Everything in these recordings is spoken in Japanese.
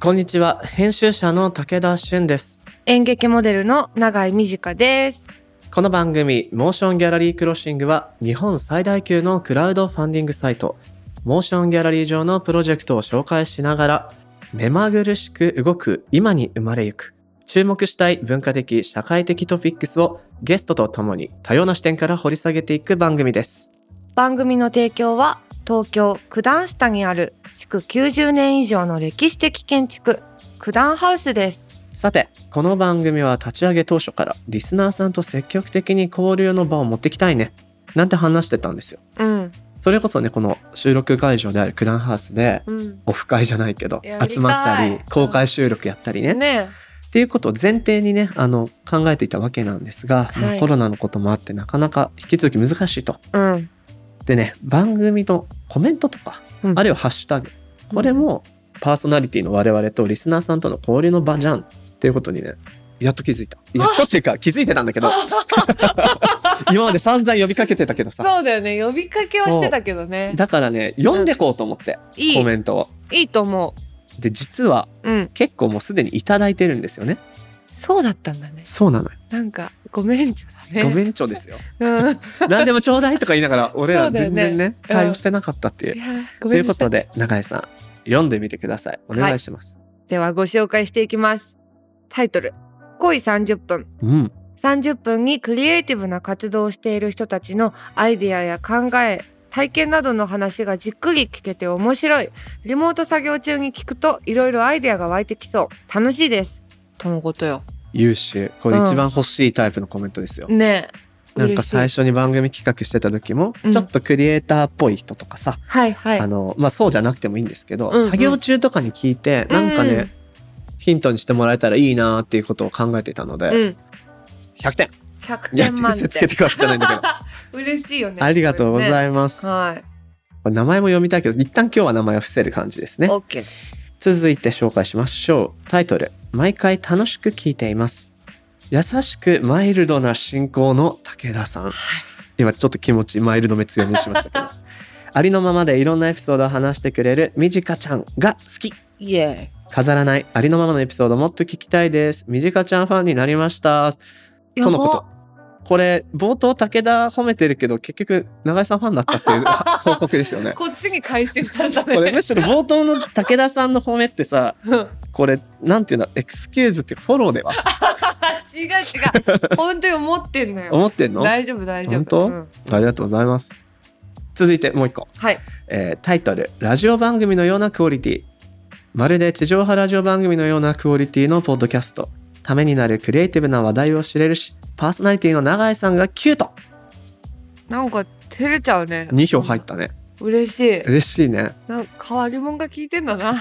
こんにちは。編集者の武田俊です。演劇モデルの永井美智香です。この番組モーションギャラリークロッシングは日本最大級のクラウドファンディングサイト。モーションギャラリー上のプロジェクトを紹介しながら目まぐるしく動く今に生まれゆく注目したい文化的社会的トピックスをゲストとともに多様な視点から掘り下げていく番組です。番組の提供は東京九段下にある築90年以上の歴史的建築九段ハウスです。さてこの番組は立ち上げ当初からリスナーさんと積極的に交流の場を持ってきたいねなんて話してたんですようん。それこそねこの収録会場である九段ハウスでうん。オフ会じゃないけど集まったり公開収録やったりね、ねっていうことを前提にねあの考えていたわけなんですが、まあはいコロナのこともあってなかなか引き続き難しいと。うん。でね番組のコメントとか、うんあるいはハッシュタグこれもパーソナリティの我々とリスナーさんとの交流の場じゃんっていうことにねやっと気づいた。やっとっていうか気づいてたんだけど 今まで散々呼びかけてたけどさそうだよね。呼びかけはしてたけどね。だからね読んでこうと思って、いい。コメントを。いいと思で実はう。うん。結構もうすでにいただいてるんですよね。そうだったんだね。そうなのよ。なんかごめんちょだね。ごめんちょですよ。うん。何でもちょうだいとか言いながら俺ら全然ねうん対応してなかったっていう。いやごという。ことで永井さん読んでみてください。お願いします。ではご紹介していきます。タイトル。恋30分。うん。30分にクリエイティブな活動をしている人たちのアイデアや考え体験などの話がじっくり聞けて面白いリモート作業中に聞くといろいろアイデアが湧いてきそう楽しいですとのことよ優秀。これ一番欲しいタイプのコメントですよ。ね。えなんか最初に番組企画してた時も、うん。ちょっとクリエイターっぽい人とかさ、はいはい。あのまあそうじゃなくてもいいんですけど、うんうん。作業中とかに聞いてなんかね、うんヒントにしてもらえたらいいなーっていうことを考えていたので、うん。100点。100いや点満点。数つけてくわけじゃないんだけど。嬉しいよねありがとうございいます、はい。名前も読みたいけど一旦今日は名前を伏せる感じですね。OK 続いて紹介しましょう。タイトル「毎回楽しく聞いています」優しくマイルドな進行の武田さん。今ちょっと気持ちマイルドめ強めにしましたけど。ありのままでいろんなエピソードを話してくれるみじかちゃんが好き。イエ飾らないありのままのエピソードもっと聞きたいです。みじかちゃんファンになりました。とのことこれ冒頭武田褒めてるけど結局永井さんファンだったっていう 報告ですよね。こっちに回収されたね。これむしろ冒頭の武田さんの褒めってさうん。これなんていうの？エクスキューズってフォローでは？違う違う。本当に思ってんのよ。思ってんの？あ大丈夫大丈夫。本当？うん。りがとうございます。続いてもう一個、はい。えータイトル「ラジオ番組のようなクオリティ」まるで地上波ラジオ番組のようなクオリティのポッドキャスト。ためになるクリエイティブな話題を知れるしパーソナリティの長井さんがキュート。なんか照れちゃうね。2票入ったね。嬉しい。嬉しいね。なんか変わり者が聞いてんだな。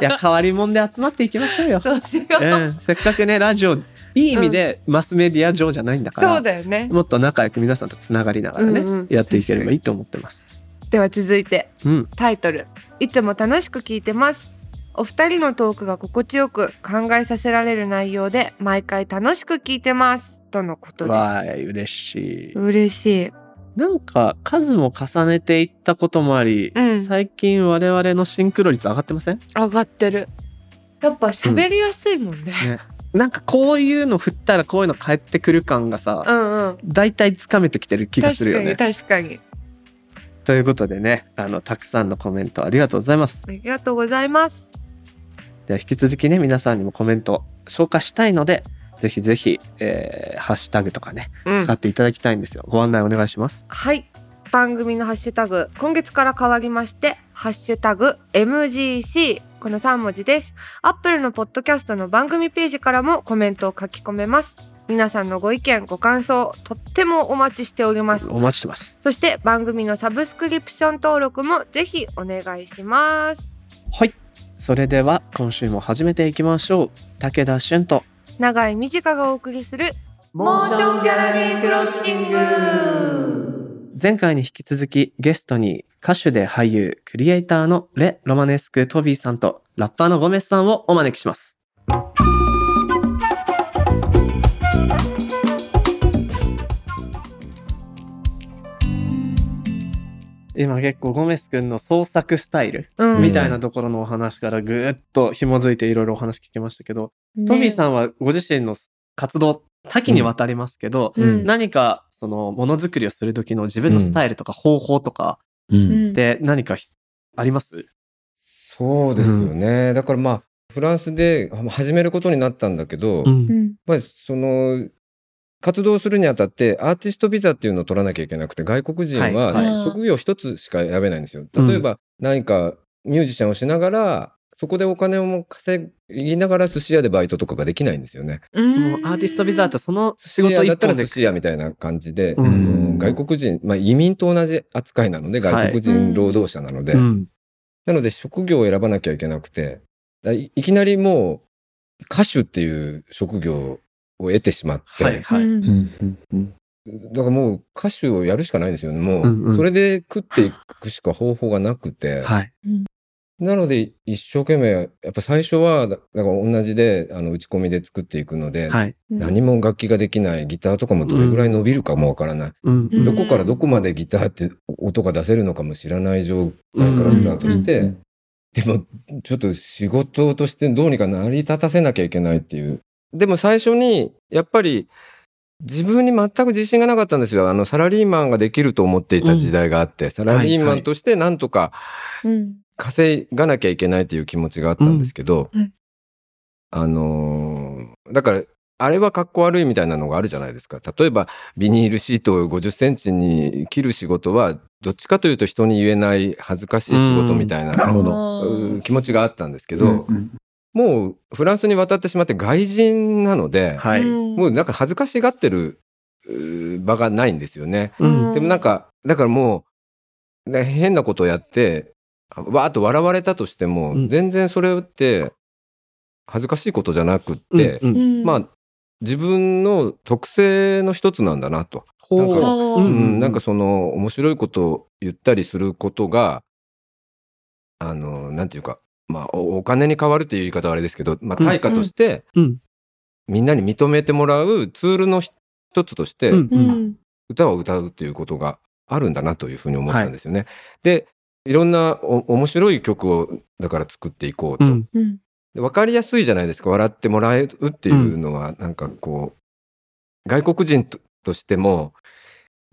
いや変わり者で集まっていきましょうよ、そうしよう、うん、せっかくねラジオいい意味でマスメディア上じゃないんだから、そうだよね。もっと仲良く皆さんとつながりながらね、うんうん。やっていければいいと思ってます。では続いてうん、タイトル。いつも楽しく聞いてますお二人のトークが心地よく考えさせられる内容で毎回楽しく聞いてます。とのことでわーい嬉しい。す。嬉しい。なんか数も重ねていったこともあり、うん。最近我々のシンクロ率上がってません？上がってる。やっぱ喋りやすいもんね、ね。なんかこういうの振ったらこういうの返ってくる感がさ、うんうん。大体つかめてきてる気がするよね。確かに確かに。ということでねあのたくさんのコメントありがとうございます。ありがとうございますでは引き続きね皆さんにもコメント消化したいのでぜひぜひ、えーハッシュタグとかねうん使っていただきたいんですよ。ご案内お願いします。はい番組のハッシュタグ今月から変わりましてハッシュタグ MGC この3文字ですアップルのポッドキャストの番組ページからもコメントを書き込めます皆さんのご意見ご感想とってもお待ちしておりますお待ちしてます。そして番組のサブスクリプション登録もぜひお願いしますはい。それでは今週も始めていきましょう。武田俊と長井美智香がお送りするモーションギャラリークロッシング前回に引き続きゲストに歌手で俳優、クリエイターのレ・ロマネスク・トビーさんとラッパーのゴメスさんをお招きします。今結構ゴメス君の創作スタイルうん。みたいなところのお話からぐーっと紐づいていろいろお話聞きましたけど、ね。トミーさんはご自身の活動多岐にわたりますけど、うん。何かそのものづくりをする時の自分のスタイルとか方法とかう。うん。んで何かひあります？そうですよね。だからまあ、フランスで始めることになったんだけど、ん。うん。まあ、その、活動するにあたってアーティストビザっていうのを取らなきゃいけなくて外国人はいははい職業一つしか選べないんですよ。うん例えば何かミュージシャンをしながらそこでお金を稼ぎながら寿司屋でバイトとかができないんですよね。うん。もうアーティストビザだとその仕仕事だったら寿司屋みたいな感じで、外国人、まあ、移民と同じ扱いなので外国人労働者なので、うん。なので職業を選ばなきゃいけなくていきなりもう歌手っていう職業を得てしまって、はいはい、うん。だからもう歌手をやるしかないんですよね。もう。それで食っていくしか方法がなくて。はい。なので、一生懸命、やっぱ最初は、だだから同じで、あの、打ち込みで作っていくので、はい。何も楽器ができない、ギターとかもどれぐらい伸びるかもわからない。うん。うんどこからどこまでギターって音が出せるのかも知らない状態からスタートして、うん。でも、ちょっと仕事としてどうにか成り立たせなきゃいけないっていう。でも最初に、やっぱり、自分に全く自信がなかったんですよ。あの、サラリーマンができると思っていた時代があって、サラリーマンとしてなんとかうん。稼がなきゃいけないという気持ちがあったんですけど、うん。はい。あのーだから、あれはかっこ悪いみたいなのがあるじゃないですか。例えば、ビニールシートを50センチに切る仕事は、どっちかというと人に言えない恥ずかしい仕事みたいな、気持ちがあったんですけど、もうフランスに渡ってしまって外人なので、はい、うん。もうなんか恥ずかしがってるう場がないんですよね。うん。でもなんか、だからもう、ね変なことをやって、わーっと笑われたとしても、うん。全然それって恥ずかしいことじゃなくって、うんうん。うん。まあ、自分の特性の一つなんだなと。なんかう。うんん、なんかその面白いことを言ったりすることが、あの、なんていうか、まあ、おお金に変わるっていう言い方はあれですけど、まあ、うん。対価として、うん。みんなに認めてもらうツールの一つとして、歌を歌うっていうことがあるんだなというふうに思ったんですよね。で、いろんなお面白い曲をだから作っていこうと。うん。うん。で分かりやすいじゃないですか。笑ってもらえるっていうのは、なんかこう外国人ととしても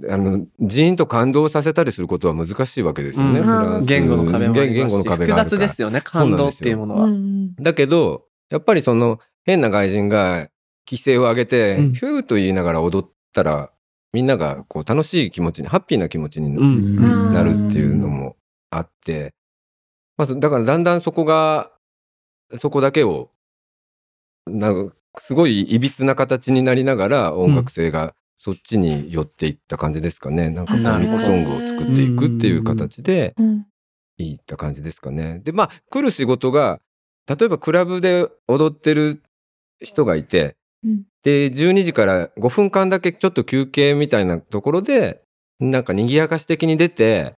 あのジーンと感動させたりすることは難しいわけですよね、うん。フランス。言語の壁もあります。し言言語の壁が複雑ですよね感動っていうものは。うんだけどやっぱりその変な外人が規制を上げて、うんヒューと言いながら踊ったらみんながこう楽しい気持ちにハッピーな気持ちになるっていうのもあって、まあ、だからだんだんそこがそこだけをなんかすごいいびつな形になりながら音楽性がそっちに寄っていった感じですかね、なんかコミックソングを作っていくっていう形でうん。いった感じですかね。でまあ来る仕事が例えばクラブで踊ってる人がいてうん。で12時から5分間だけちょっと休憩みたいなところでなんか賑やかし的に出て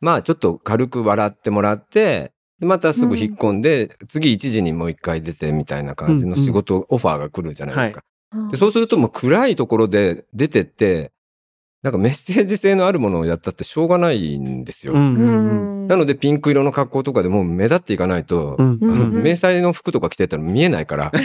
まあちょっと軽く笑ってもらってでまたすぐ引っ込んで、次1時にもう一回出てみたいな感じの仕事、オファーが来るじゃないですか。でそうするともう暗いところで出てってなんかメッセージ性のあるものをやったってしょうがないんですよ。うんううん。ん。なのでピンク色の格好とかでもう目立っていかないと、うんうんあの迷彩の服とか着てたら見えないから。とに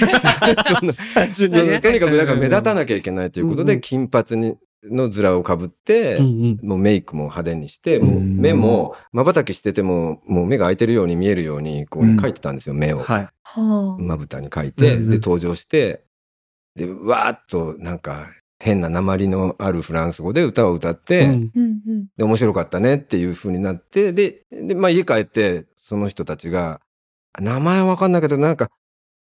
かくだから目立たなきゃいけないということで、うんうん金髪にのズラをかぶって、うんうん。もうメイクも派手にして、もううん目も瞬きしててももう目が開いてるように見えるようにこううん。描いてたんですよ、目を。はい。はまぶたに描いて、うんうん。で登場してでわーっとなんか変な鉛のあるフランス語で歌を歌って、うん。で面白かったねっていう風になってでで、まあ、家帰ってその人たちが名前わかんないけどなんか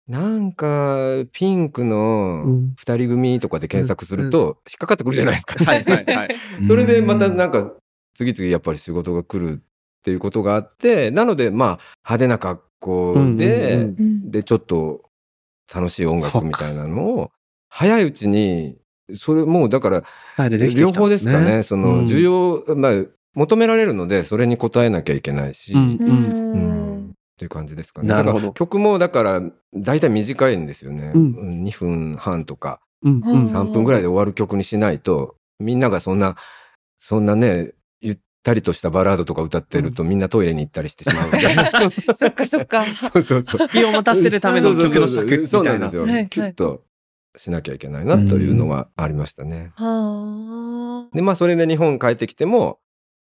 なんかピンクのうん。二人組とかで検索すると引っかかってくるじゃないですか。はいはいはい。それでまたなんか次々やっぱり仕事が来るっていうことがあってなのでまあ派手な格好で、でちょっと楽しい音楽みたいなのを早いうちにそれもうだから両方ですかね。そのうん需要、まあ求められるのでそれに応えなきゃいけないし、うんっうんていう感じですかね。なるほどだから曲もだから大体短いんですよね。うんうん2分半とかうんうんうん3分ぐらいで終わる曲にしないとみんながそんなそんなねゆたりとしたバラードとか歌ってると、みんなトイレに行ったりしてしまうみたいな。そっかそっか。そうそうそう。気を持たせるための曲の尺みたいな。そうなんですよはいはい。キュッとしなきゃいけないなというのはありましたね。はあ。で、まあ、それで日本帰ってきても、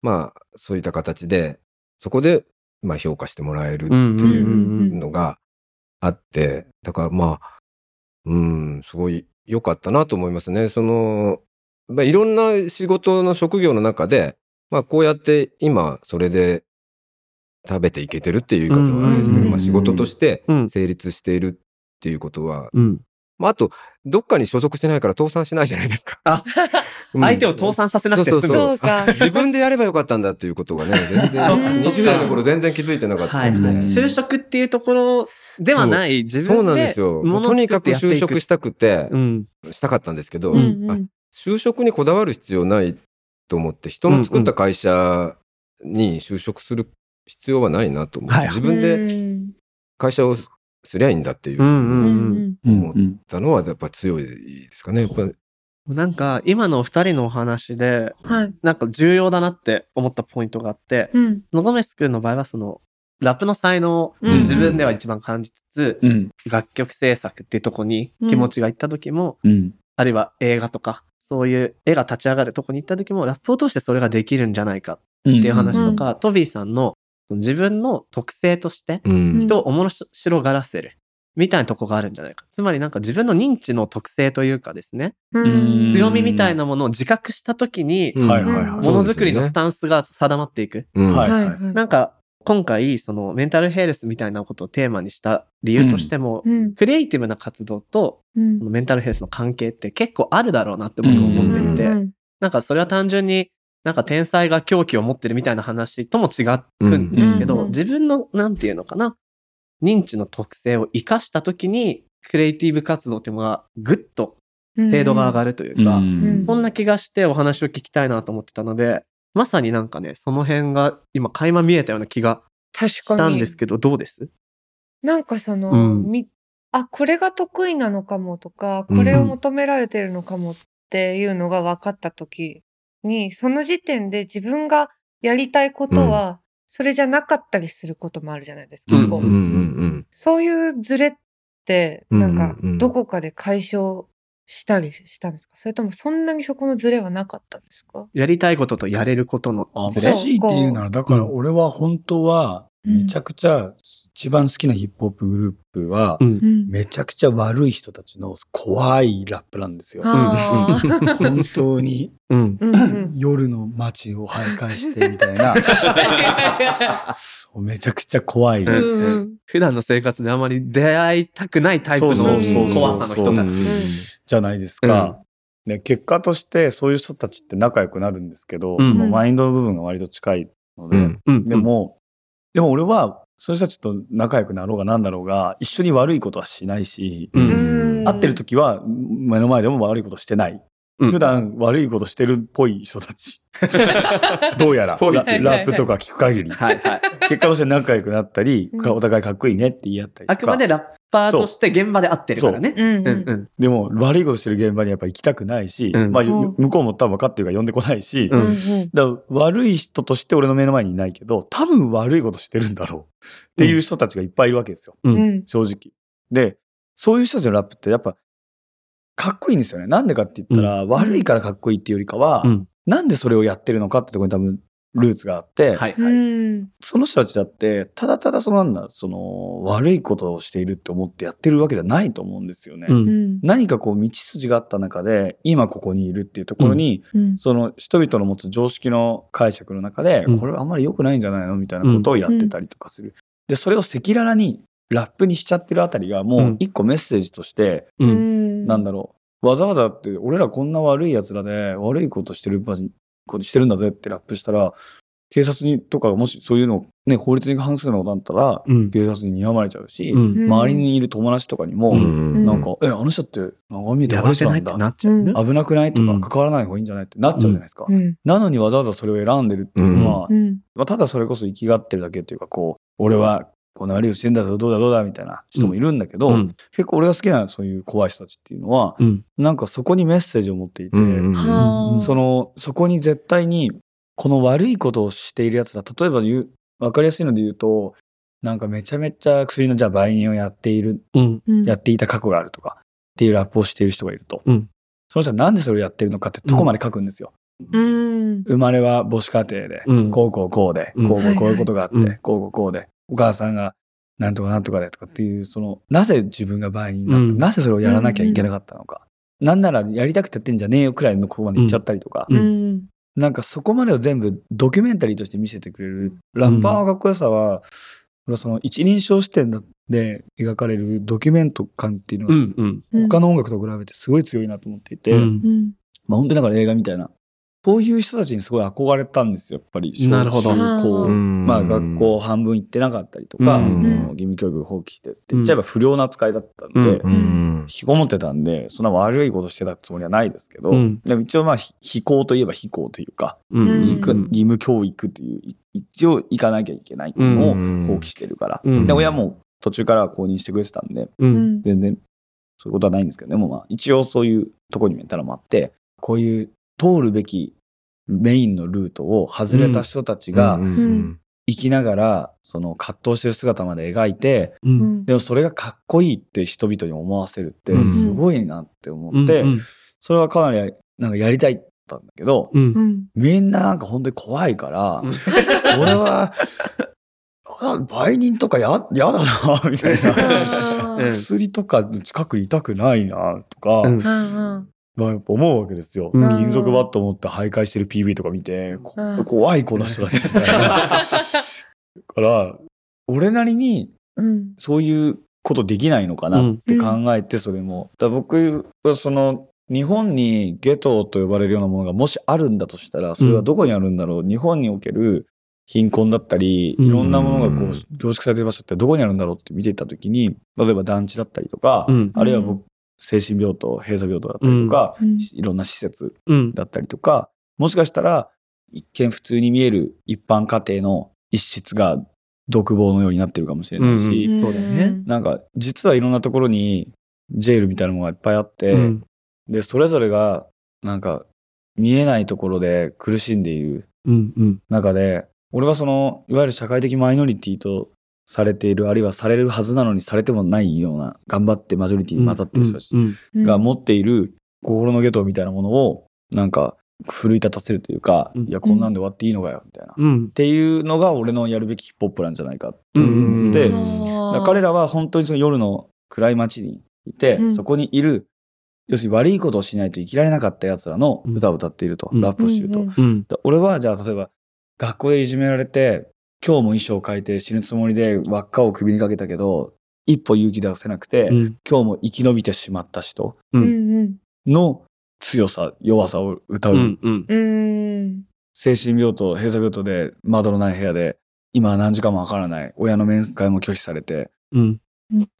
まあ、そういった形で、そこで、まあ、評価してもらえるってうんうんいううんのがあって、だからまあ、うん、すごい良かったなと思いますね。その、まあ、いろんな仕事の職業の中で、まあ、こうやって今、それで食べていけてるっていう言い方はあれですけど、仕事としてうん成立しているっていうことは、うん。まあ、あと、どっかに所属してないから倒産しないじゃないですか。あうん相手を倒産させなくて済むそうそうそうそうか。自分でやればよかったんだっていうことがね、全然、うん20代の頃全然気づいてなかった。はいはい。就職っていうところではない、自分でそうなんですよ。とにかく就職したくてう、ん。したかったんですけど、うん。就職にこだわる必要ないと思って、人の作った会社に就職する必要はないなと思って、はい自分でうん会社をすりゃいいんだっていう思っうんうん。たのはやっぱ強いですかね。やっぱなんか、今のお二人のお話で、はい。なんか重要だなって思ったポイントがあって、うん。のごめすくんの場合はその、ラップの才能をうん。自分では一番感じつつ、うん。楽曲制作っていうとこに気持ちがいった時も、うん。あるいは映画とか、そういう絵が立ち上がるとこに行った時も、ラップを通してそれができるんじゃないかうんっていう話とか、トビーさんの自分の特性としてうん。人を面白がらせるみたいなとこがあるんじゃないか。つまりなんか自分の認知の特性というかですね、うん。強みみたいなものを自覚した時に、ものづくりのスタンスが定まっていく。うん。はいはいはい。なんか今回そのメンタルヘルスみたいなことをテーマにした理由としても、うん。クリエイティブな活動とうん。そのメンタルヘルスの関係って結構あるだろうなって僕は思っていて、うん。なんかそれは単純になんか天才が狂気を持ってるみたいな話とも違うんですけど、うん自分のなんていうのかな。認知の特性を生かした時にクリエイティブ活動っていうのがぐっと精度が上がるというか、うんそんな気がしてお話を聞きたいなと思ってたのでまさになんかねその辺が今垣間見えたような気が確した。んですけどどうです？なんかその、うん。みあ、これが得意なのかもとか、これを求められてるのかもっていうのが分かった時に、その時点で自分がやりたいことは、それじゃなかったりすることもあるじゃないですか。こううんうんうんうん。そういうズレって、なんかどこかで解消したりしたんですか？それともそんなにそこのズレはなかったんですか？やりたいこととやれることのあ、ズレ？しいっていうなら、だから俺は本当は、うんめちゃくちゃ一番好きなヒップホップグループは、うん。うん。めちゃくちゃ悪い人たちの怖いラップなんですよ。本当に。うん。夜の街を徘徊してみたいな、そうめちゃくちゃ怖い。普段の生活であまり出会いたくないタイプの怖さの人うん。たち。じゃないですか。で結果としてそういう人たちって仲良くなるんですけど、うん。そのマインドの部分が割と近いので、うん。うん。でも、でも俺はそういう人たちと仲良くなろうがなんだろうが一緒に悪いことはしないし、うんうん会ってる時は目の前でも悪いことしてない。うん普段悪いことしてるっぽい人たち。どうやらララップとか聞く限り。はいはい。結果として仲良くなったり、うんお互いかっこいいねって言い合ったりとか。あくまでラッパーとして現場で会ってるからね。でも悪いことしてる現場にやっぱ行きたくないし、うんまあ、うん向こうも多分分かってるから呼んでこないし、悪い人として俺の目の前にいないけど、多分悪いことしてるんだろうっていう人たちがいっぱいいるわけですよ。正直。で、そういう人たちのラップってやっぱ、かっこいいんですよね。なんでかって言ったら、悪いからかっこいいっていうよりかは、うんなんでそれをやってるのかってところに多分、ルーツがあって、はいはい。うんその人たちだって、ただただそのなんだ、その、悪いことをしているって思ってやってるわけじゃないと思うんですよね。うんうん何かこう道筋があった中で今ここにいるっていうところに、うんその人々の持つ常識の解釈の中で、うんこれはあんまり良くないんじゃないのみたいなことをやってたりとかする。でそれを赤裸々にラップにしちゃってるあたりがもう一個メッセージとして、う。うん。んなんだろう。わざわざって俺らこんな悪い奴らで悪いことしてる場にこうしてるんだぜってラップしたら警察にとかがもしそういうのね法律に反するのだったらうん。警察に睨まれちゃうし、うん。周りにいる友達とかにも、うん。なんか、え、あの人って、長見えてや悪い？人なんだ。ないっちゃうね。危なくない？とか、うん。関わらない方がいいんじゃない？ってなっちゃうじゃないですか。うん。なのにわざわざそれを選んでるっていうのは、うん。まあ、ただそれこそ生きがってるだけっていうか、こう、俺はこんな悪いことしてんだぞ、どうだどうだみたいな人もいるんだけど、うん。結構俺が好きなそういう怖い人たちっていうのは、うん。なんかそこにメッセージを持っていて、うんその、そこに絶対にこの悪いことをしているやつら例えば言う分かりやすいので言うとなんかめちゃめちゃ薬のじゃあ売人をやっているやっていた過去があるとかっていうラップをしている人がいると、うん。その人はなんでそれをやってるのかってとこまで書くんですよ。うん。生まれは母子家庭で、うん。こうこうこうで、うん。こうこうこういうことがあって、はいはいこうこうこうでお母さんがなんとかなんとかでとかっていうそのなぜ自分が売人になった、うん。なぜそれをやらなきゃいけなかったのか、なんならやりたくてやってんじゃねえよくらいのここまで言っちゃったりとか、ううん。なんかそこまでを全部ドキュメンタリーとして見せてくれるラッパーのかっこよさは、その一人称視点で描かれるドキュメント感っていうのうがんうん。うん。他の音楽と比べてすごい強いなと思っていて、うんうん。まあ本当になんか映画みたいなそういう人たちにすごい憧れたんですよやっぱり小なるほど。まあ学校半分行ってなかったりとか、うん。その義務教育放棄してって言っちゃえば不良な扱いだったんで、引きこもってたんでそんな悪いことしてたつもりはないですけど、うん。でも一応まあひ非行といえば非行というか、義務教育というい一応行かなきゃいけないっていうのを放棄してるから、うん。で親も途中からは公認してくれてたんで全然そういうことはないんですけどでもまあ一応そういうとこにメンタルもあってこういう通るべきメインのルートを外れた人たちが生きながらその葛藤してる姿まで描いてう。うん。んでもそれがかっこいいって人々に思わせるってうん。すごいなって思って、うんそれはかなりなんかやりたいったんだけど、うん。うん。みんななんか本当に怖いから、う ん俺は、あ売人とかややだな、みたいな。うん。薬とか近くにいたくないな、とか、うんうんまあやっぱ思うわけですよ。うん金属バット持って徘徊してる PV とか見て、こうん怖いこの人たちみたいな。だから、俺なりにうんそういうことできないのかなって考えて、それも。だ僕はその、日本にゲトと呼ばれるようなものがもしあるんだとしたら、それはどこにあるんだろう。日本における貧困だったり、うんいろんなものがこうんう凝縮されてる場所ってどこにあるんだろうって見ていったときに、例えば団地だったりとか、うんあるいは僕、精神病棟、閉鎖病棟だったりとか、うん。いろんな施設うん。だったりとか、もしかしたら一見普通に見える一般家庭の一室が独房のようになってるかもしれないし、うん。そうだよね。なんか実はいろんなところにジェイルみたいなものがいっぱいあって、うん。でそれぞれがなんか見えないところで苦しんでいるうん。うん。中で俺はそのいわゆる社会的マイノリティとされているあるいはされるはずなのにされてもないような頑張ってマジョリティに混ざってる人たち。が持っている心のゲトみたいなものをなんか奮い立たせるというか、うん。いやこんなんで終わっていいのかよみたいな、っうん。ていうのが俺のやるべきヒップホップなんじゃないかってうん。思って、うん。彼らは本当にその夜の暗い街にいて、うん。そこにいる要するに悪いことをしないと生きられなかった奴らの歌を歌っていると、うん。ラップをしていると、うん。うん。うん。だ俺はじゃあ例えば学校でいじめられて今日も衣装を変えて死ぬつもりで輪っかを首にかけたけど一歩勇気出せなくて、うん。今日も生き延びてしまった人の強さ弱さを歌う、うんうんうん。精神病棟閉鎖病棟で窓のない部屋で今は何時間もわからない親の面会も拒否されてうん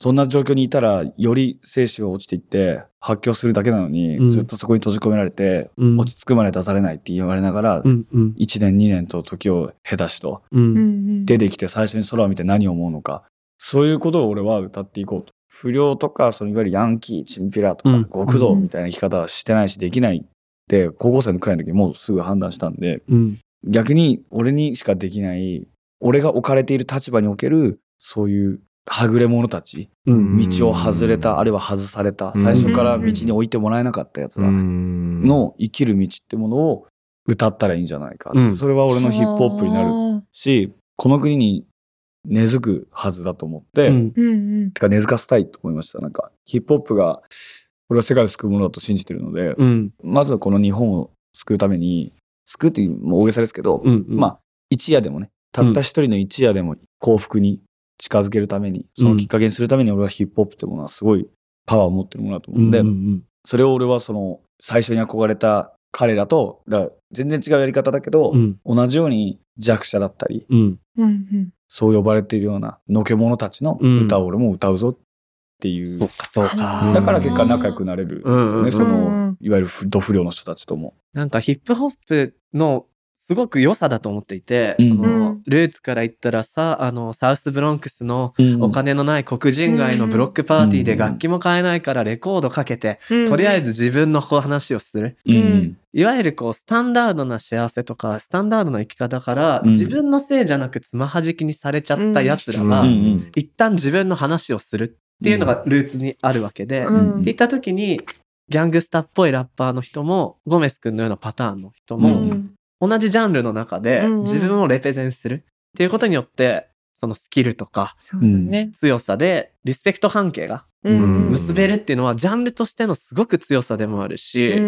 そんな状況にいたらより精子が落ちていって発狂するだけなのに、うん。ずっとそこに閉じ込められて、うん。落ち着くまで出されないって言われながら、うんうん。1年2年と時を経たしとううんん。出てきて最初に空を見て何を思うのかそういうことを俺は歌っていこうと。不良とかそのいわゆるヤンキーチンピラとかうん。極道みたいな生き方はしてないしできない。って高校生のくらいの時にもうすぐ判断したんでうん。逆に俺にしかできない俺が置かれている立場におけるそういうはぐれ者たち？うん。道を外れたあるいは外されたうん最初から道に置いてもらえなかったやつらのの生きる道ってものを歌ったらいいんじゃないか、うん。それは俺のヒップホップになるるしこの国に根付くはずだと思って、てか根付かせたいと思いました。なんかヒップホップが俺は世界を救うものだと信じてるので、うん。まずはこの日本を救うために救うっていうもう大げさですけど、うん。まあ一夜でもねたった一人の一夜でも幸福に近づけるためにそのきっかけにするために俺はヒップホップってものはすごいパワーを持ってるものだと思うんで、うんそれを俺はその最初に憧れた彼らとら全然違うやり方だけど、うん。同じように弱者だったりうん。うんうん。そう呼ばれているようなのけ者たちの歌を俺も歌うぞっていう、そうかそうか。だから結果仲良くなれるんですよね、うんうんその、うん。いわゆる不ド不良の人たちとも。なんかヒップホップのすごく良さだと思っていて、うん。そうん。のルーツから言ったらさあのサウスブロンクスのうん。お金のない黒人街のブロックパーティーで楽器も買えないからレコードかけて、とりあえず自分のこう話をする。うん。うんいわゆるこうスタンダードな幸せとかスタンダードな生き方から、うん。自分のせいじゃなくつまはじきにされちゃった奴らは、うん。うん。一旦自分の話をするっていうのがルーツにあるわけで、うん。って言った時にギャングスターっぽいラッパーの人もゴメス君のようなパターンの人も、うん同じジャンルの中で自分をレペゼンするっていうことによってそのスキルとか。強さでリスペクト関係がうん結べるっていうのはジャンルとしてのすごく強さでもあるし、ヒ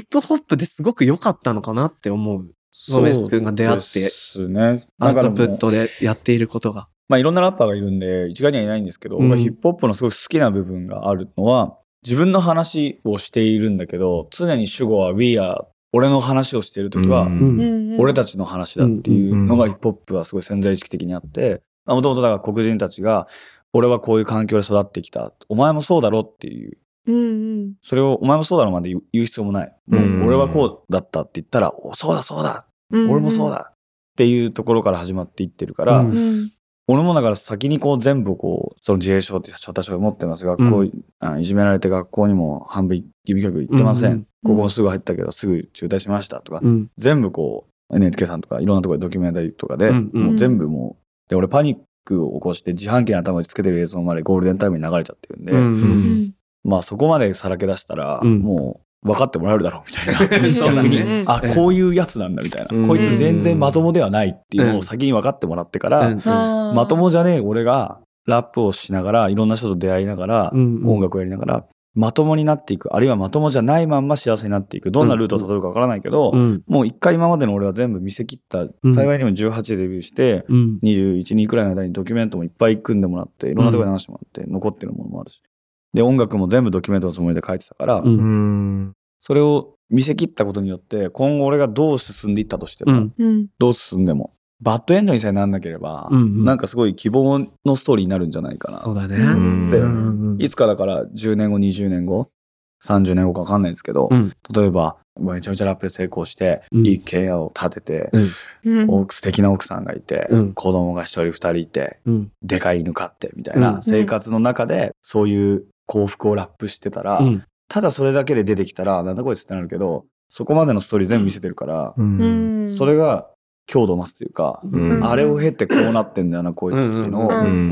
ップホップですごく良かったのかなって思うゴメス君が出会ってね。アウトプットでやっていることが。まあいろんなラッパーがいるんで、一概にはいないんですけど、ヒップホップのすごく好きな部分があるのは、自分の話をしているんだけど、常に主語は We are 俺の話をしている時は、うん。俺たちの話だっていうのがヒップホップはすごい潜在意識的にあって、もともとだから黒人たちが、俺はこういう環境で育ってきた。お前もそうだろっていう。うんうん。それをお前もそうだろまで言う必要もない。もう俺はこうだったって言ったら、おそうだそうだ。うん俺もそうだっていうところから始まっていってるから、うんうん俺もだから先にこう全部こう、その自閉症って私は持ってます。学校、うあいじめられて学校にも半分義務教育行ってません。うんうんここもすぐ入ったけどすぐ中退しましたとか、うん。全部こう NHK さんとかいろんなところでドキュメンタリーとかで、うんうんもう全部もう、で、俺パニックを起こして自販機に頭打ちつけてる映像までゴールデンタイムに流れちゃってるんで、うんうん。まあそこまでさらけ出したら、うん。もう分かってもらえるだろうみたいな。逆に、うん。あ、こういうやつなんだみたいな。うん。こいつ全然まともではないっていうのを先に分かってもらってから、まともじゃねえ俺がラップをしながらいろんな人と出会いながら、うん。音楽をやりながらまともになっていく。あるいはまともじゃないまんま幸せになっていく。どんなルートをたどるかわからないけど、うん。もう一回今までの俺は全部見せ切った、うん。幸いにも18でデビューしてうん。21人くらいの間にドキュメントもいっぱい組んでもらっていろんなところで話してもらって、残ってるものもあるしで音楽も全部ドキュメントのつもりで書いてたから、うん。うんそれを見せ切ったことによって今後俺がどう進んでいったとしても、うん。うんどう進んでもバッドエンドにさえなんなければ、うんうん。なんかすごい希望のストーリーになるんじゃないかな。そうだね。うん。でうんいつかだから10年後20年後30年後か分かんないんですけど、うん。例えばめちゃめちゃラップで成功して、うん。いい経営を立てて、うん。奥素敵な奥さんがいて、うん。子供が一人二人いてうん。でかい犬飼ってみたいうん。な生活の中でそういう幸福をラップしてたら、うん。ただそれだけで出てきたらなんだこいつってなるけどそこまでのストーリー全部見せてるから、うん。それが強度を増すというか、うん。あれを経てこうなってんだよなこいつっていうのを、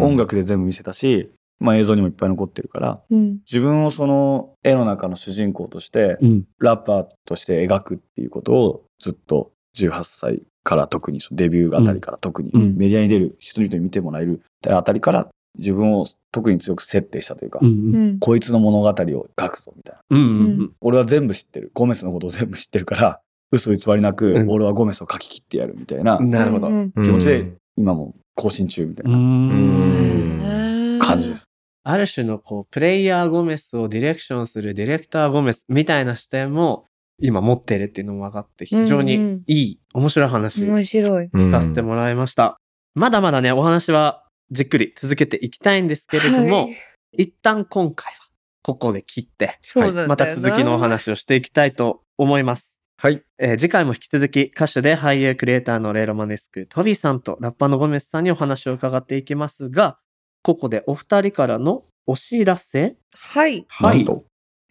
音楽で全部見せたし、まあ、映像にもいっぱい残ってるからうん。自分をその絵の中の主人公としてうん。ラッパーとして描くっていうことをずっと18歳から特にデビューあたりから特にうん。メディアに出る人々に見てもらえるあたりから自分を特に強く設定したというか、うんうん。こいつの物語を書くぞみたいな。うんうん俺は全部知ってる。ゴメスのことを全部知ってるから嘘偽りなくうん。俺はゴメスを書き切ってやるみたいなうんなるほど。うん。気持ちで今も更新中みたいなうん。感じです。ある種のこうプレイヤーゴメスをディレクションするディレクターゴメスみたいな視点も今持ってるっていうのも分かって非常にうんうん。いい、面白い話面白い。聞かせてもらいました。まだまだね、お話はじっくり続けていきたいんですけれども、はい一旦今回はここで切って、そうなんだよなまた続きのお話をしていきたいと思います。はい。えー次回も引き続き歌手で俳優クリエイターのレイロマネスクトビーさんとラッパーのゴメスさんにお話を伺っていきますがここでお二人からのお知らせはい。はい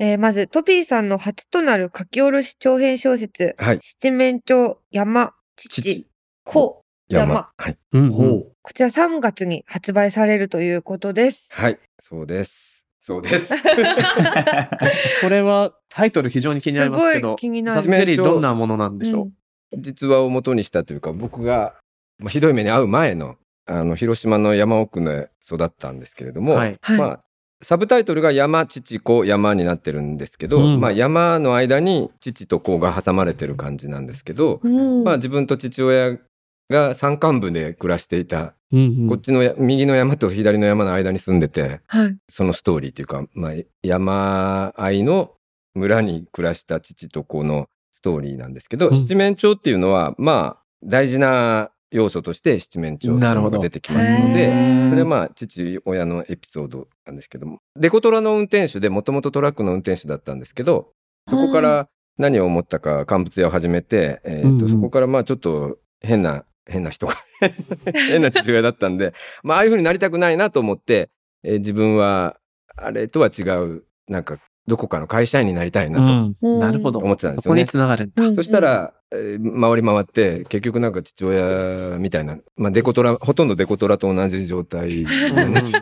えーまず、トピーさんの初となる書き下ろし長編小説、はい。七面鳥山父父子山山。はい。うんこちら3月に発売されるということです。はい。そうです。そうです。これはタイトル非常に気になりますけすごどい気になるどんなものなんでしょう、実話を元にしたというか、僕が、まあ、ひどい目に遭う前の、あの、広島の山奥で育ったんですけれども、はいはいまあ、サブタイトルが山、父、子、山になってるんですけど、うんまあ、山の間に父と子が挟まれてる感じなんですけど、うんまあ、自分と父親が山間部で暮らしていた、うんうん。こっちのや右の山と左の山の間に住んでて、はい。そのストーリーというか、まあ、山あいの村に暮らした父と子のストーリーなんですけど、うん。七面鳥っていうのはまあ大事な要素として七面鳥が出てきますのへでー。それはまあ父親のエピソードなんですけどもデコトラの運転手でもともとトラックの運転手だったんですけどそこから何を思ったか乾物屋を始めて、えーとうんうん。そこからまあちょっと変な変な人が。変な父親だったんで、まあ、ああいうふうになりたくないなと思って、えー自分はあれとは違うなんかどこかの会社員になりたいなうん。なるほど。と思ってたんですそこによね。つながる。んだ。うん。そしたら、えー回り回って結局なんか父親みたいな、まあ、デコトラほとんどデコトラと同じ状態。なん。ですよ。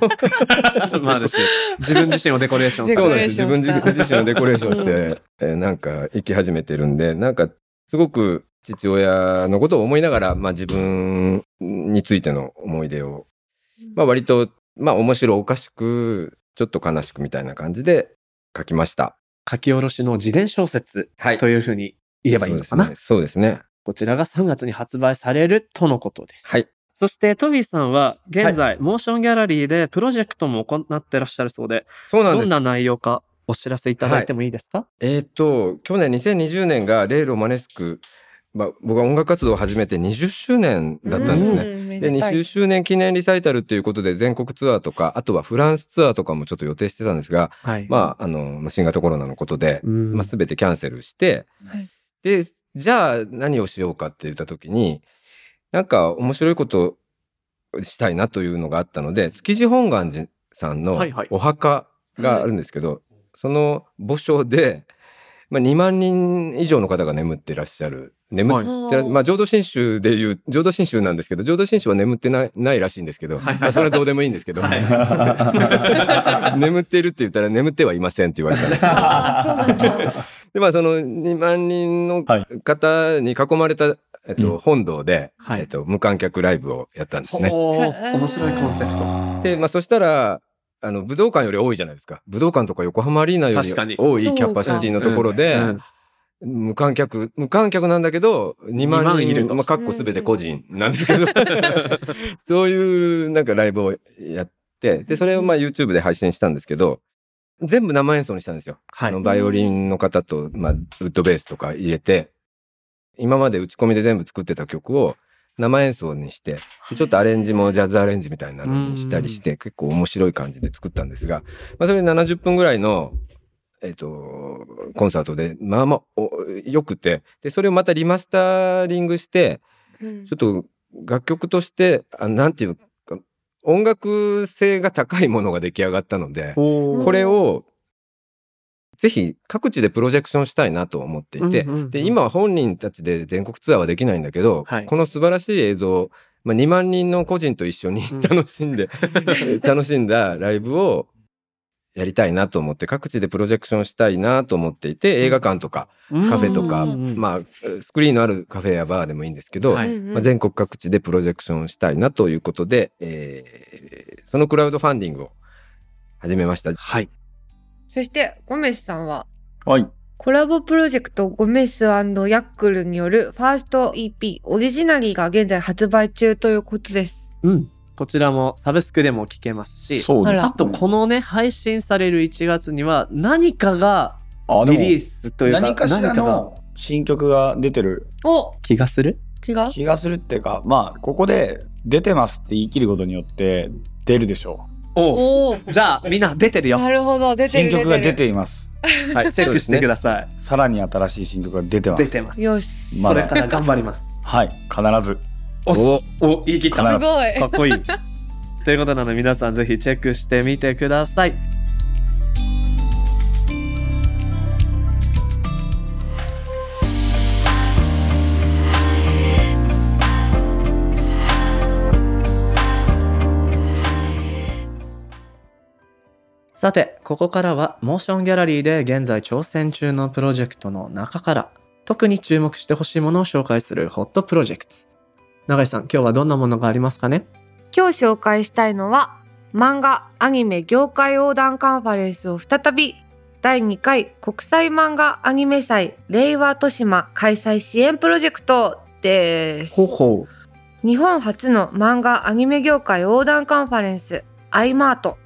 まああるし、自分自身をデコレーションそうなんです。自分自身をデコレーションして、えーなんか生き始めてるんでなんかすごく父親のことを思いながら、まあ、自分についての思い出を、まあ、割と、まあ、面白おかしくちょっと悲しくみたいな感じで書きました。書き下ろしの自伝小説はいというふうに言えばいいのかな？そうですね。そうですねこちらが3月に発売されるとのことです。はい。そしてトビーさんは現在、モーションギャラリーでプロジェクトも行ってらっしゃるそうで、そうなんですどんな内容かお知らせいただいてもいいですか、えーっと去年2020年がレイロマネスク、まあ、僕は音楽活動を始めて20周年だったんですね。ねで20周年記念リサイタルということで全国ツアーとかあとはフランスツアーとかもちょっと予定してたんですが、はい。まあ、あのまあ新型コロナのことで、うん。まあ、全てキャンセルして、はい。でじゃあ何をしようかって言った時になんか面白いことしたいなというのがあったので築地本願寺さんのはいはい。お墓があるんですけど、その墓所で、まあ、2万人以上の方が眠ってらっしゃる眠っはい。まあ、浄土真宗でいう浄土真宗なんですけど浄土真宗は眠ってないないらしいんですけど、はい。まあそれはどうでもいいんですけど、眠っているって言ったら眠ってはいませんって言われたんですけど。あーそうなんだ。でまあその2万人のはい方に囲まれた、えっとうん。本堂で、はい。えっと、無観客ライブをやったんですね。面白いコンセプト。で、まあ、そしたらあの武道館より多いじゃないですか。武道館とか横浜アリーナより多いキャパシティのところで、うん無観客無観客なんだけど2万2万いる人と。まあ、かっこすべて個人なんですけど そういうなんかライブをやってでそれをまあ YouTube で配信したんですけど全部生演奏にしたんですよ。はい。あのバイオリンの方と、まあ、ウッドベースとか入れて今まで打ち込みで全部作ってた曲を生演奏にしてでちょっとアレンジもジャズアレンジみたいなのにしたりして結構面白い感じで作ったんですが、まあ、それ70分ぐらいの、えっとコンサートでまあまあおよくて。でそれをまたリマスターリングしてうん。ちょっと楽曲としてあなんていうか音楽性が高いものが出来上がったので。これをぜひ各地でプロジェクションしたいなと思っていて、うんうんうんで今は本人たちで全国ツアーはできないんだけど、はい。この素晴らしい映像、まあ、2万人の個人と一緒にうん。楽しんで、楽しんだライブをやりたいなと思って各地でプロジェクションしたいなと思っていて映画館とかカフェとか、まあスクリーンのあるカフェやバーでもいいんですけど、はいまあ、全国各地でプロジェクションしたいなということで、えーそのクラウドファンディングを始めました。はい。そしてゴメスさんははい。コラボプロジェクトゴメスヤックルによるファースト EP オリジナリーが現在発売中ということです。うん。こちらもサブスクでも聞けますし、そうです、あとこのね、配信される1月には何かがリリースというか、何かしら何かがの新曲が出てるお気がする？気が？気がするっていうかまあここで出てますって言い切ることによって出るでしょおおおじゃあみんな出てるよ。なるほど出うてる。新曲が出てるいます。はい、チェックしてください。さらに新しい新曲が出てます。出てます。よし、まだ。これから頑張ります。はい必ずおっお、言い切った。すごいかっこいい。ということなので皆さんぜひチェックしてみてください。さて、ここからはモーションギャラリーで現在挑戦中のプロジェクトの中から特に注目してほしいものを紹介するホットプロジェクト。永井さん、今日はどんなものがありますかね？今日紹介したいのは漫画アニメ業界横断カンファレンスを再び第2回国際漫画アニメ祭令和豊島開催支援プロジェクトです。ほうほ日本初の漫画アニメ業界横断カンファレンスアイマート。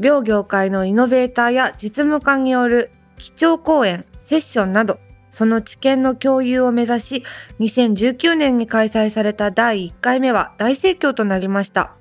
両業界のイノベーターや実務家による基調講演セッションなどその知見の共有を目指し2019年に開催された第1回目は大盛況となりました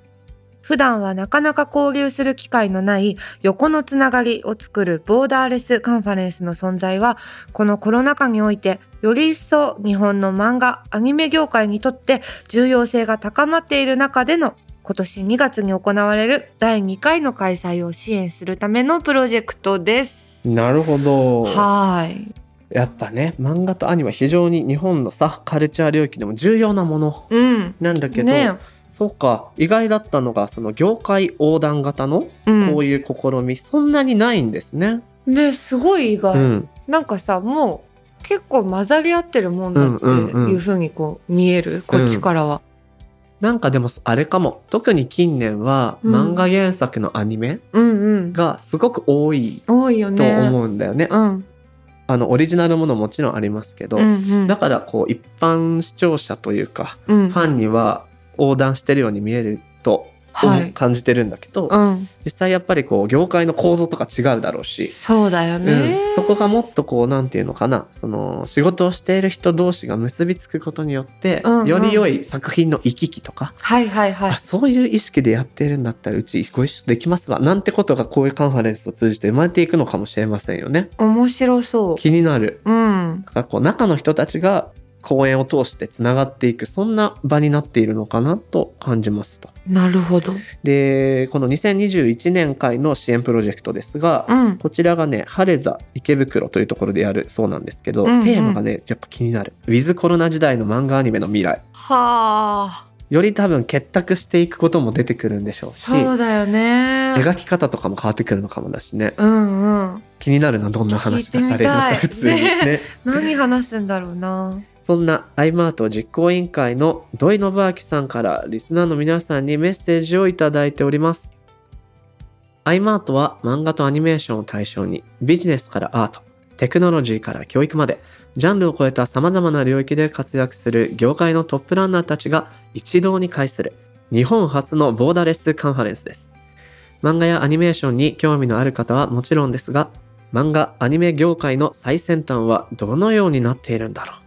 普段はなかなか交流する機会のない横のつながりを作るボーダーレスカンファレンスの存在はこのコロナ禍においてより一層日本の漫画アニメ業界にとって重要性が高まっている中での今年2月に行われる第2回の開催を支援するためのプロジェクトです。なるほど。はい。やっぱね、漫画とアニメは非常に日本のさ、カルチャー領域でも重要なものうん。なんだけど、ねそうか、意外だったのが、その業界横断型のうんこういう試み、そんなにないんですね。ねすごい意外。うん。なんかさもう結構混ざり合ってるもんだってうんうんうにこう見える、こっちからは。なんかでもあれかも特に近年はうん漫画原作のアニメうんうん。がすごく多いとね。思うんだよね。うん。あのオリジナルものもちろんありますけど、うんうん。だからこう一般視聴者というかうんファンには横断してるように見えるとはい。感じてるんだけど、うん。実際やっぱりこう業界の構造とか違うだろうし、そうだよね。うん、そこがもっとこうなんていうのかなその仕事をしている人同士が結びつくことによって、うんうんより良い作品の行き来とか、はいはいはいあ。そういう意識でやってるんだったらうちご一緒できますわなんてことがこういうカンファレンスを通じて生まれていくのかもしれませんよね。面白そう。気になる。うん。だからこう中の人たちが講演を通してつながっていくそんな場になっているのかなと感じますと。なるほど。でこの2021年会の支援プロジェクトですが、うん。こちらがね、晴れ座池袋というところでやるそうなんですけど、うんうんテーマがね、やっぱ気になる。ウィズコロナ時代の漫画アニメの未来。はあ。より多分結託していくことも出てくるんでしょうし、そうだよね。描き方とかも変わってくるのかもだしね。うんうん。気になるな、どんな話がされるのか、普通に ね。何話すんだろうな。そんなアイマート実行委員会の土井信明さんからリスナーの皆さんにメッセージをいただいております。アイマートは漫画とアニメーションを対象にビジネスからアート、テクノロジーから教育までジャンルを超えた様々な領域で活躍する業界のトップランナーたちが一堂に会する日本初のボーダレスカンファレンスです。漫画やアニメーションに興味のある方はもちろんですが、漫画アニメ業界の最先端はどのようになっているんだろう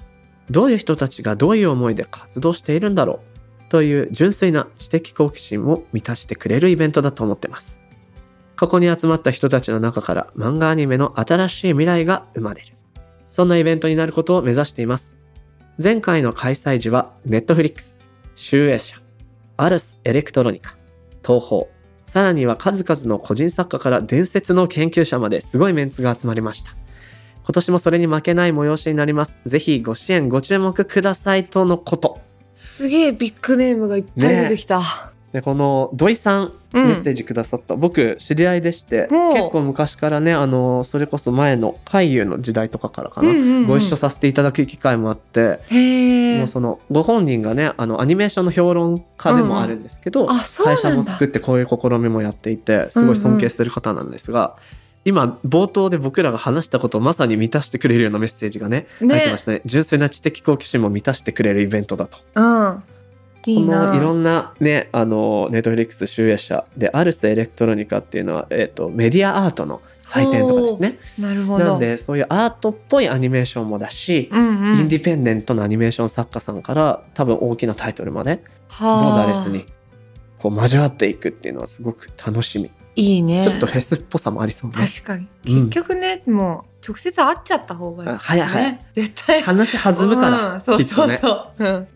どういう人たちがどういう思いで活動しているんだろうという純粋な知的好奇心を満たしてくれるイベントだと思ってます。ここに集まった人たちの中から漫画アニメの新しい未来が生まれる。そんなイベントになることを目指しています。前回の開催時は Netflix、集英社、アルス・エレクトロニカ、東宝、さらには数々の個人作家から伝説の研究者まですごいメンツが集まりました。今年もそれに負けない催しになります。ぜひご支援ご注目くださいとのこと。すげえビッグネームがいっぱい出てきた。でこの土井さんうんメッセージくださった、僕知り合いでして結構昔からねあのそれこそ前の海遊の時代とかからかな、うんうんうんご一緒させていただく機会もあって、もう。そのご本人がねあのアニメーションの評論家でもあるんですけど、うん会社も作ってこういう試みもやっていてすごい尊敬する方なんですが、今冒頭で僕らが話したことをまさに満たしてくれるようなメッセージがねね入ってましたね純粋な知的好奇心も満たしてくれるイベントだと。うん。いいこのな。いろんなねあのネットフリックス集英社でアルスエレクトロニカっていうのは、えっとメディアアートの祭典とかですねなるほど。なんでそういうアートっぽいアニメーションもだし、うんうん。インディペンデントなアニメーション作家さんから多分大きなタイトルまでボはあーダーレスにこう交わっていくっていうのはすごく楽しみ、いいね。ちょっとフェスっぽさもありそうね確かに。うん結局ね、もう直接会っちゃった方がいい、ね。あ早い早い。絶対。話弾むから、うんそうきっとねそうそう。うん。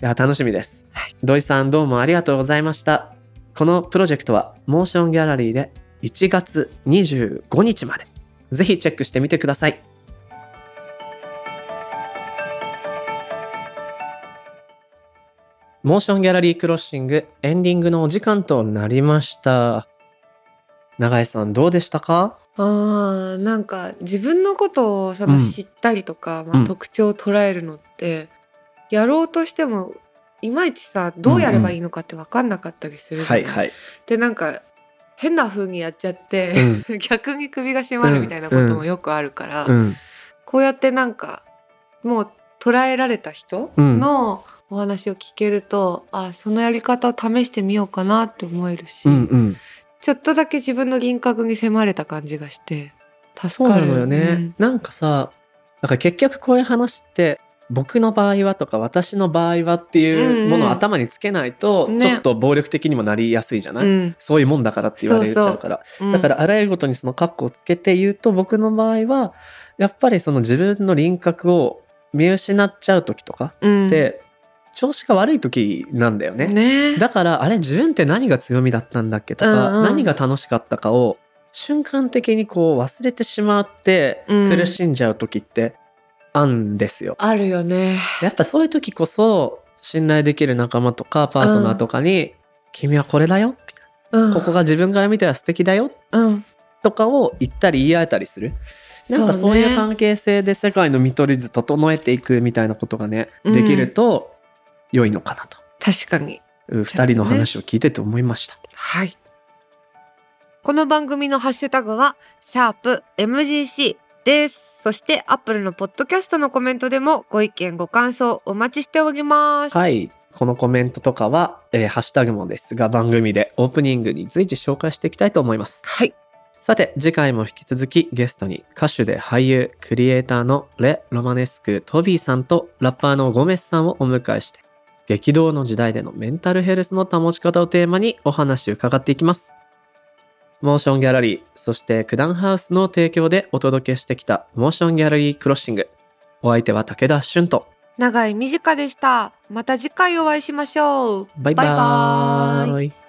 いや楽しみです、土井さんどうもありがとうございましたこのプロジェクトはモーションギャラリーで1月25日までぜひチェックしてみてくださいモーションギャラリークロッシングエンディングのお時間となりました永井さんどうでしたか？あーなんか自分のことをそのうん。知ったりとか、まあ、うん。特徴を捉えるのって、やろうとしてもいまいちさどうやればいいのかって分かんなかったりするじゃない。はいでなんか変な風にやっちゃって、逆に首が締まるみたいなこともよくあるから、うん。こうやってなんかもう捉えられた人うん。のお話を聞けると、あそのやり方を試してみようかなって思えるし、うんうんちょっとだけ自分の輪郭に迫れた感じがして助そうかるなのよね、なんかさなんか結局こういう話って僕の場合はとか私の場合はっていうものを頭につけないと、うんうん。ね。ちょっと暴力的にもなりやすいじゃない、うん。そういうもんだからって言われちゃうから。うんだからあらゆることにそのカッコをつけて言うと僕の場合はやっぱりその自分の輪郭を見失っちゃう時とかうん。って調子が悪い時なんだよね。ね。だからあれ自分って何が強みだったんだっけとか、うんうん。何が楽しかったかを瞬間的にこう忘れてしまってうん。苦しんじゃう時ってあんですよ。あるよね。やっぱそういう時こそ信頼できる仲間とかパートナーとかに「君はこれだよ」みたいうん。なここが自分から見たら素敵だよ」うん。とかを言ったり言い合えたりする。なんかそういう関係性で世界の見取り図整えていくみたいなことがね、うん。できると良いのかなと。確かにう二人の話を聞いてて思いました。はいこの番組のハッシュタグはシャープ MGC ですそしてアップルのポッドキャストのコメントでもご意見ご感想お待ちしておりますはい。このコメントとかは、えーハッシュタグもですが、番組でオープニングに随時紹介していきたいと思います。はいさて、次回も引き続きゲストに歌手で俳優、クリエイターのレ・ロマネスク・トビーさんとラッパーのゴメスさんをお迎えして、激動の時代でのメンタルヘルスの保ち方をテーマにお話を伺っていきます。モーションギャラリー、そしてクダンハウスの提供でお届けしてきたモーションギャラリークロッシング。お相手は武田俊と、長い短でした。また次回お会いしましょう。バイババイバーイ